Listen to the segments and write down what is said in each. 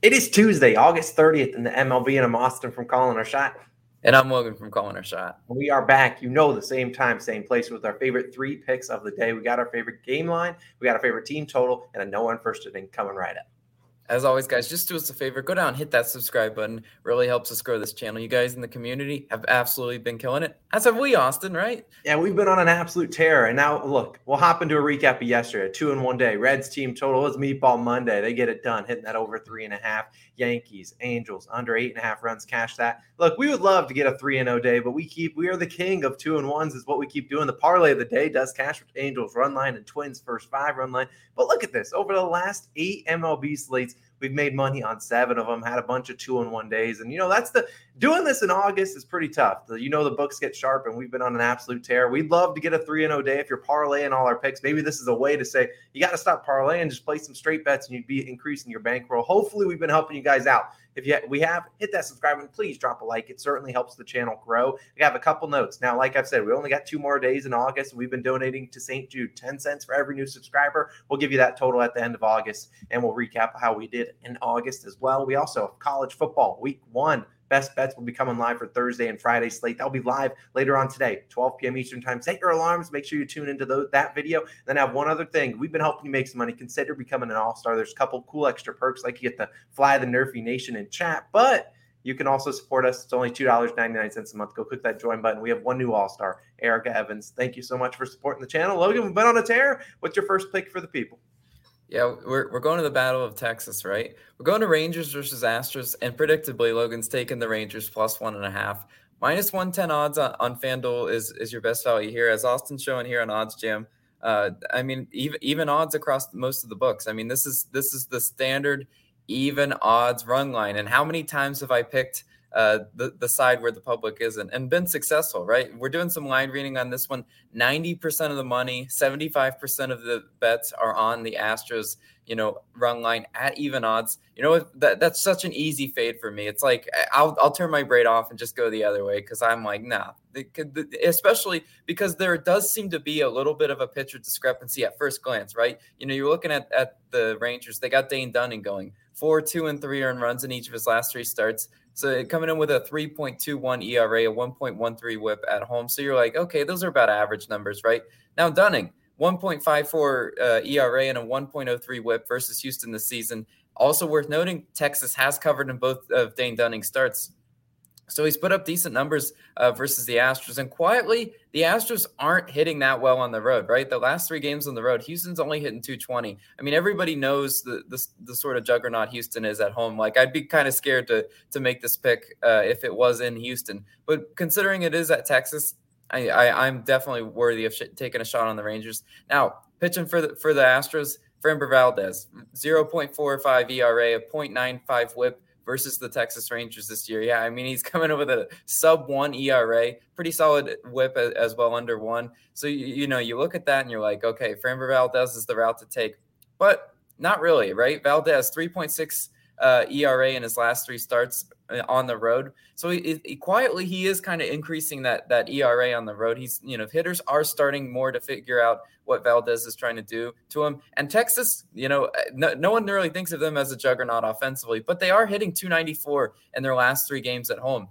It is Tuesday, August 30th in the MLB, and I'm Austin from Calling Our Shot. And I'm Logan from Calling Our Shot. We are back, you know, the same time, same place with our favorite three picks of the day. We got our favorite game line, we got our favorite team total, and a no one first inning coming right up. As always, guys, just do us a favor. Go down, hit that subscribe button. Really helps us grow this channel. You guys in the community have absolutely been killing it. As have we, Austin, right? Yeah, we've been on an absolute tear. And now, look, we'll hop into a recap of yesterday. Two in one day. Reds team total was Meatball Monday. They get it done, hitting that over three and a half. Yankees, Angels, under eight and a half runs, cash that. Look, we would love to get a three and zero oh day, but we keep we are the king of two and ones. Is what we keep doing. The parlay of the day does cash with Angels run line and Twins first five run line. But look at this over the last eight MLB slates. We've made money on seven of them, had a bunch of two in one days. And, you know, that's the doing this in August is pretty tough. You know, the books get sharp and we've been on an absolute tear. We'd love to get a 3 and 0 day if you're parlaying all our picks. Maybe this is a way to say you got to stop parlaying, just play some straight bets and you'd be increasing your bankroll. Hopefully, we've been helping you guys out. If you we have, hit that subscribe button. please drop a like. It certainly helps the channel grow. I have a couple notes. Now, like I've said, we only got two more days in August. We've been donating to St. Jude 10 cents for every new subscriber. We'll give you that total at the end of August and we'll recap how we did in August as well. We also have college football week one Best bets will be coming live for Thursday and Friday slate. That'll be live later on today, 12 p.m. Eastern time. Set your alarms. Make sure you tune into that video. Then I have one other thing. We've been helping you make some money. Consider becoming an all-star. There's a couple cool extra perks, like you get the fly the Nerfy Nation in chat, but you can also support us. It's only $2.99 a month. Go click that join button. We have one new all star, Erica Evans. Thank you so much for supporting the channel. Logan, we've been on a tear. What's your first pick for the people? Yeah, we're, we're going to the Battle of Texas, right? We're going to Rangers versus Astros, and predictably, Logan's taking the Rangers plus one and a half. Minus 110 odds on, on FanDuel is, is your best value here, as Austin's showing here on OddsJam. Uh, I mean, even even odds across most of the books. I mean, this is this is the standard even odds run line. And how many times have I picked uh, the, the side where the public isn't and been successful, right? We're doing some line reading on this one. 90% of the money, 75% of the bets are on the Astros, you know, run line at even odds. You know, that, that's such an easy fade for me. It's like I'll, I'll turn my braid off and just go the other way because I'm like, nah, especially because there does seem to be a little bit of a pitcher discrepancy at first glance, right? You know, you're looking at, at the Rangers, they got Dane Dunning going four, two, and three earned runs in each of his last three starts. So coming in with a 3.21 ERA, a 1.13 whip at home. So you're like, okay, those are about average numbers, right? Now Dunning, 1.54 uh, ERA and a 1.03 whip versus Houston this season. Also worth noting, Texas has covered in both of Dane Dunning starts. So he's put up decent numbers uh, versus the Astros. And quietly, the Astros aren't hitting that well on the road, right? The last three games on the road, Houston's only hitting 220. I mean, everybody knows the, the, the sort of juggernaut Houston is at home. Like, I'd be kind of scared to, to make this pick uh, if it was in Houston. But considering it is at Texas, I, I, am definitely worthy of sh- taking a shot on the Rangers. Now, pitching for the, for the Astros, Framber Valdez, 0.45 ERA, a 0.95 whip versus the Texas Rangers this year. Yeah, I mean, he's coming up with a sub one ERA, pretty solid whip as well, under one. So, you, you know, you look at that and you're like, okay, Framber Valdez is the route to take. But not really, right? Valdez, 3.6 uh, ERA in his last three starts uh, on the road. So he, he, quietly he is kind of increasing that that ERA on the road. He's you know hitters are starting more to figure out what Valdez is trying to do to him. And Texas, you know, uh, no, no one really thinks of them as a juggernaut offensively, but they are hitting 294 in their last three games at home.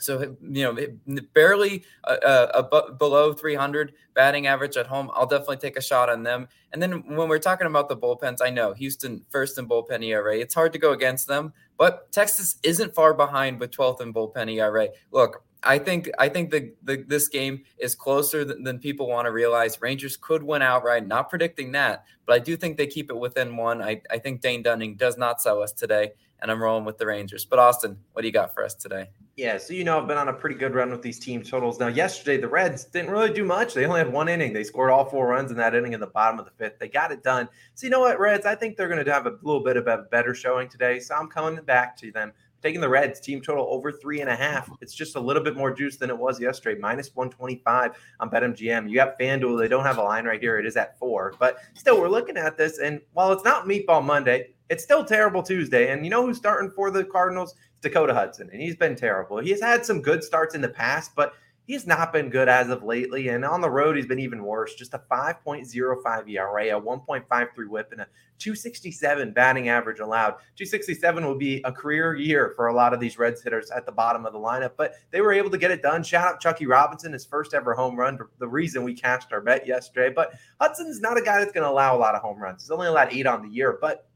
So you know, barely uh, uh, below 300 batting average at home. I'll definitely take a shot on them. And then when we're talking about the bullpens, I know Houston first in bullpen ERA. It's hard to go against them, but Texas isn't far behind with 12th in bullpen ERA. Look, I think I think the, the this game is closer than, than people want to realize. Rangers could win outright. Not predicting that, but I do think they keep it within one. I, I think Dane Dunning does not sell us today, and I'm rolling with the Rangers. But Austin, what do you got for us today? Yeah, so you know I've been on a pretty good run with these team totals. Now, yesterday the Reds didn't really do much. They only had one inning. They scored all four runs in that inning in the bottom of the fifth. They got it done. So you know what, Reds? I think they're going to have a little bit of a better showing today. So I'm coming back to them. Taking the Reds team total over three and a half. It's just a little bit more juice than it was yesterday. Minus 125 on BetMGM. You got FanDuel. They don't have a line right here. It is at four. But still, we're looking at this. And while it's not Meatball Monday, it's still terrible Tuesday. And you know who's starting for the Cardinals? Dakota Hudson, and he's been terrible. He has had some good starts in the past, but he's not been good as of lately. And on the road, he's been even worse. Just a 5.05 ERA, a 1.53 whip, and a 267 batting average allowed. 267 will be a career year for a lot of these Reds hitters at the bottom of the lineup, but they were able to get it done. Shout out Chuckie Robinson, his first ever home run, the reason we cashed our bet yesterday. But Hudson's not a guy that's going to allow a lot of home runs. He's only allowed eight on the year, but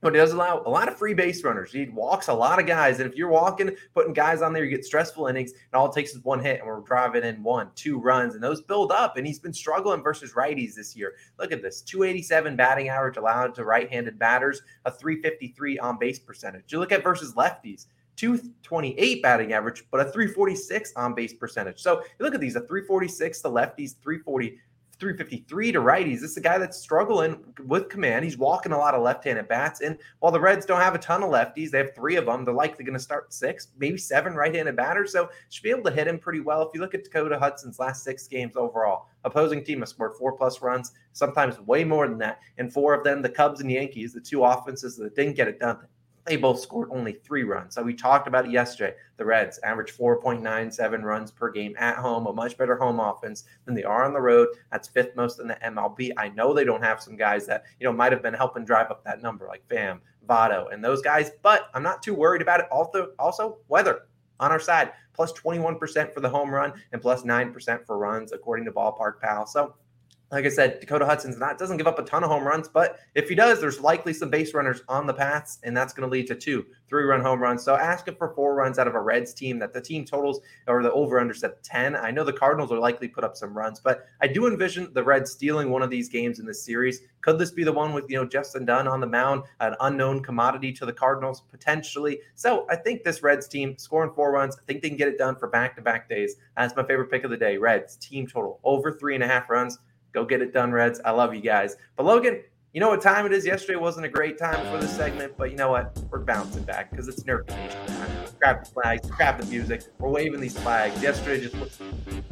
but it does allow a lot of free base runners. He walks a lot of guys. And if you're walking, putting guys on there, you get stressful innings. And all it takes is one hit, and we're driving in one, two runs, and those build up. And he's been struggling versus righties this year. Look at this 287 batting average allowed to right handed batters, a 353 on base percentage. You look at versus lefties. 228 batting average, but a 346 on base percentage. So you look at these a 346 to lefties, 340 353 to righties. This is a guy that's struggling with command. He's walking a lot of left-handed bats. And while the Reds don't have a ton of lefties, they have three of them. They're likely going to start six, maybe seven right-handed batters. So should be able to hit him pretty well. If you look at Dakota Hudson's last six games overall, opposing team has scored four plus runs, sometimes way more than that. And four of them, the Cubs and Yankees, the two offenses that didn't get it done they both scored only three runs. So we talked about it yesterday. The Reds average 4.97 runs per game at home, a much better home offense than they are on the road. That's fifth most in the MLB. I know they don't have some guys that, you know, might have been helping drive up that number like Pham, Votto, and those guys, but I'm not too worried about it. Also, also weather on our side, plus 21% for the home run and plus 9% for runs, according to Ballpark Pal. So like I said, Dakota Hudson's not doesn't give up a ton of home runs, but if he does, there's likely some base runners on the paths, and that's going to lead to two three run home runs. So asking for four runs out of a Reds team that the team totals or the over under set 10. I know the Cardinals are likely put up some runs, but I do envision the Reds stealing one of these games in this series. Could this be the one with, you know, Justin Dunn on the mound, an unknown commodity to the Cardinals potentially? So I think this Reds team scoring four runs, I think they can get it done for back to back days. That's my favorite pick of the day. Reds team total over three and a half runs. Go get it done, Reds. I love you guys. But Logan, you know what time it is? Yesterday wasn't a great time for this segment, but you know what? We're bouncing back because it's Nerf Nation time. Grab the flags, grab the music. We're waving these flags. Yesterday just was,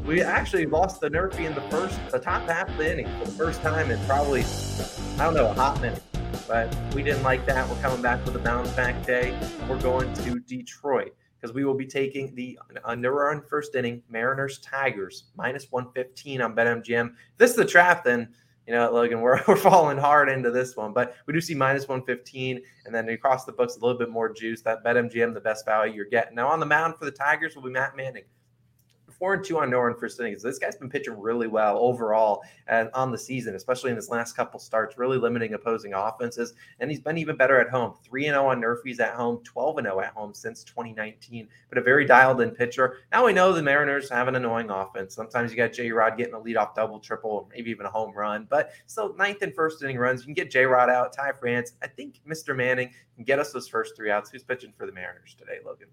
we actually lost the Nerfy in the first, the top half of the inning for the first time in probably, I don't know, a hot minute. But we didn't like that. We're coming back with a bounce back day. We're going to Detroit because we will be taking the uh, under on first inning Mariners Tigers minus 115 on BetMGM. If this is the trap, then you know, Logan, we're, we're falling hard into this one, but we do see minus 115, and then across the books a little bit more juice. That BetMGM, the best value you're getting. Now on the mound for the Tigers will be Matt Manning four and two on no Noren first innings. This guy's been pitching really well overall and on the season, especially in his last couple starts, really limiting opposing offenses. And he's been even better at home. Three and zero oh on Nerfies at home, twelve and zero oh at home since 2019. But a very dialed in pitcher. Now we know the Mariners have an annoying offense. Sometimes you got J Rod getting a leadoff double, triple, or maybe even a home run. But still, ninth and first inning runs. You can get J Rod out. Ty France. I think Mr. Manning can get us those first three outs. Who's pitching for the Mariners today, Logan?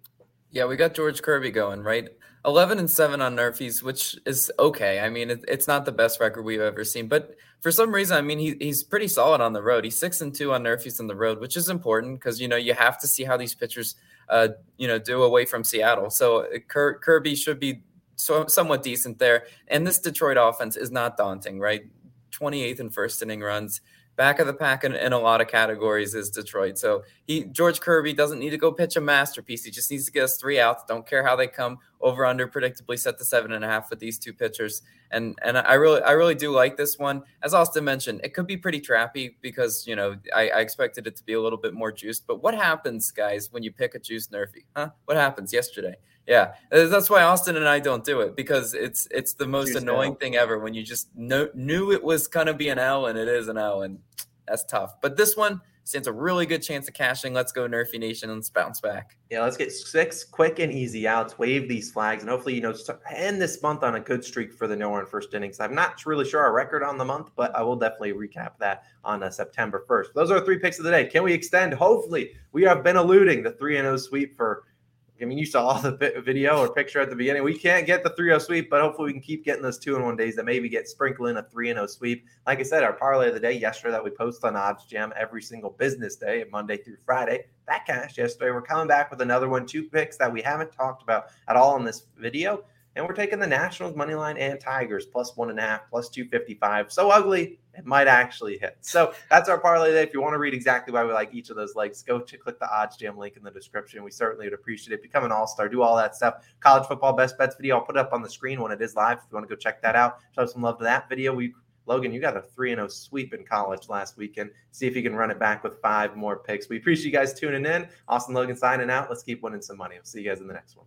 Yeah, we got George Kirby going, right? 11 and 7 on Nerfies, which is okay. I mean, it, it's not the best record we've ever seen, but for some reason, I mean, he, he's pretty solid on the road. He's 6 and 2 on Nerfies on the road, which is important because, you know, you have to see how these pitchers, uh, you know, do away from Seattle. So uh, Kirby should be so, somewhat decent there. And this Detroit offense is not daunting, right? 28th and first inning runs back of the pack in, in, a lot of categories is Detroit. So he George Kirby doesn't need to go pitch a masterpiece. He just needs to get us three outs. Don't care how they come over under predictably set the seven and a half with these two pitchers. And and I really I really do like this one. As Austin mentioned, it could be pretty trappy because you know I, I expected it to be a little bit more juiced. But what happens, guys, when you pick a juice nerfy? Huh? What happens yesterday? Yeah, that's why Austin and I don't do it because it's it's the most annoying thing ever when you just know, knew it was gonna be an L and it is an L and that's tough. But this one stands a really good chance of cashing. Let's go Nerfy Nation and let's bounce back. Yeah, let's get six quick and easy outs. Wave these flags and hopefully you know end this month on a good streak for the no one first innings. I'm not really sure our record on the month, but I will definitely recap that on uh, September 1st. Those are three picks of the day. Can we extend? Hopefully, we have been eluding the three and zero oh sweep for I mean, you saw the video or picture at the beginning. We can't get the 3 0 sweep, but hopefully we can keep getting those two in one days that maybe get sprinkled in a 3 0 sweep. Like I said, our parlay of the day yesterday that we post on OddsJam every single business day, Monday through Friday, that cashed yesterday. We're coming back with another one, two picks that we haven't talked about at all in this video. And we're taking the Nationals money line and Tigers plus one and a half, plus 255. So ugly, it might actually hit. So that's our parlay day. If you want to read exactly why we like each of those legs, go to click the OddsJam link in the description. We certainly would appreciate it. Become an all star, do all that stuff. College football best bets video. I'll put it up on the screen when it is live. If you want to go check that out, show some love to that video. We Logan, you got a 3 0 sweep in college last weekend. See if you can run it back with five more picks. We appreciate you guys tuning in. Austin Logan signing out. Let's keep winning some money. I'll see you guys in the next one.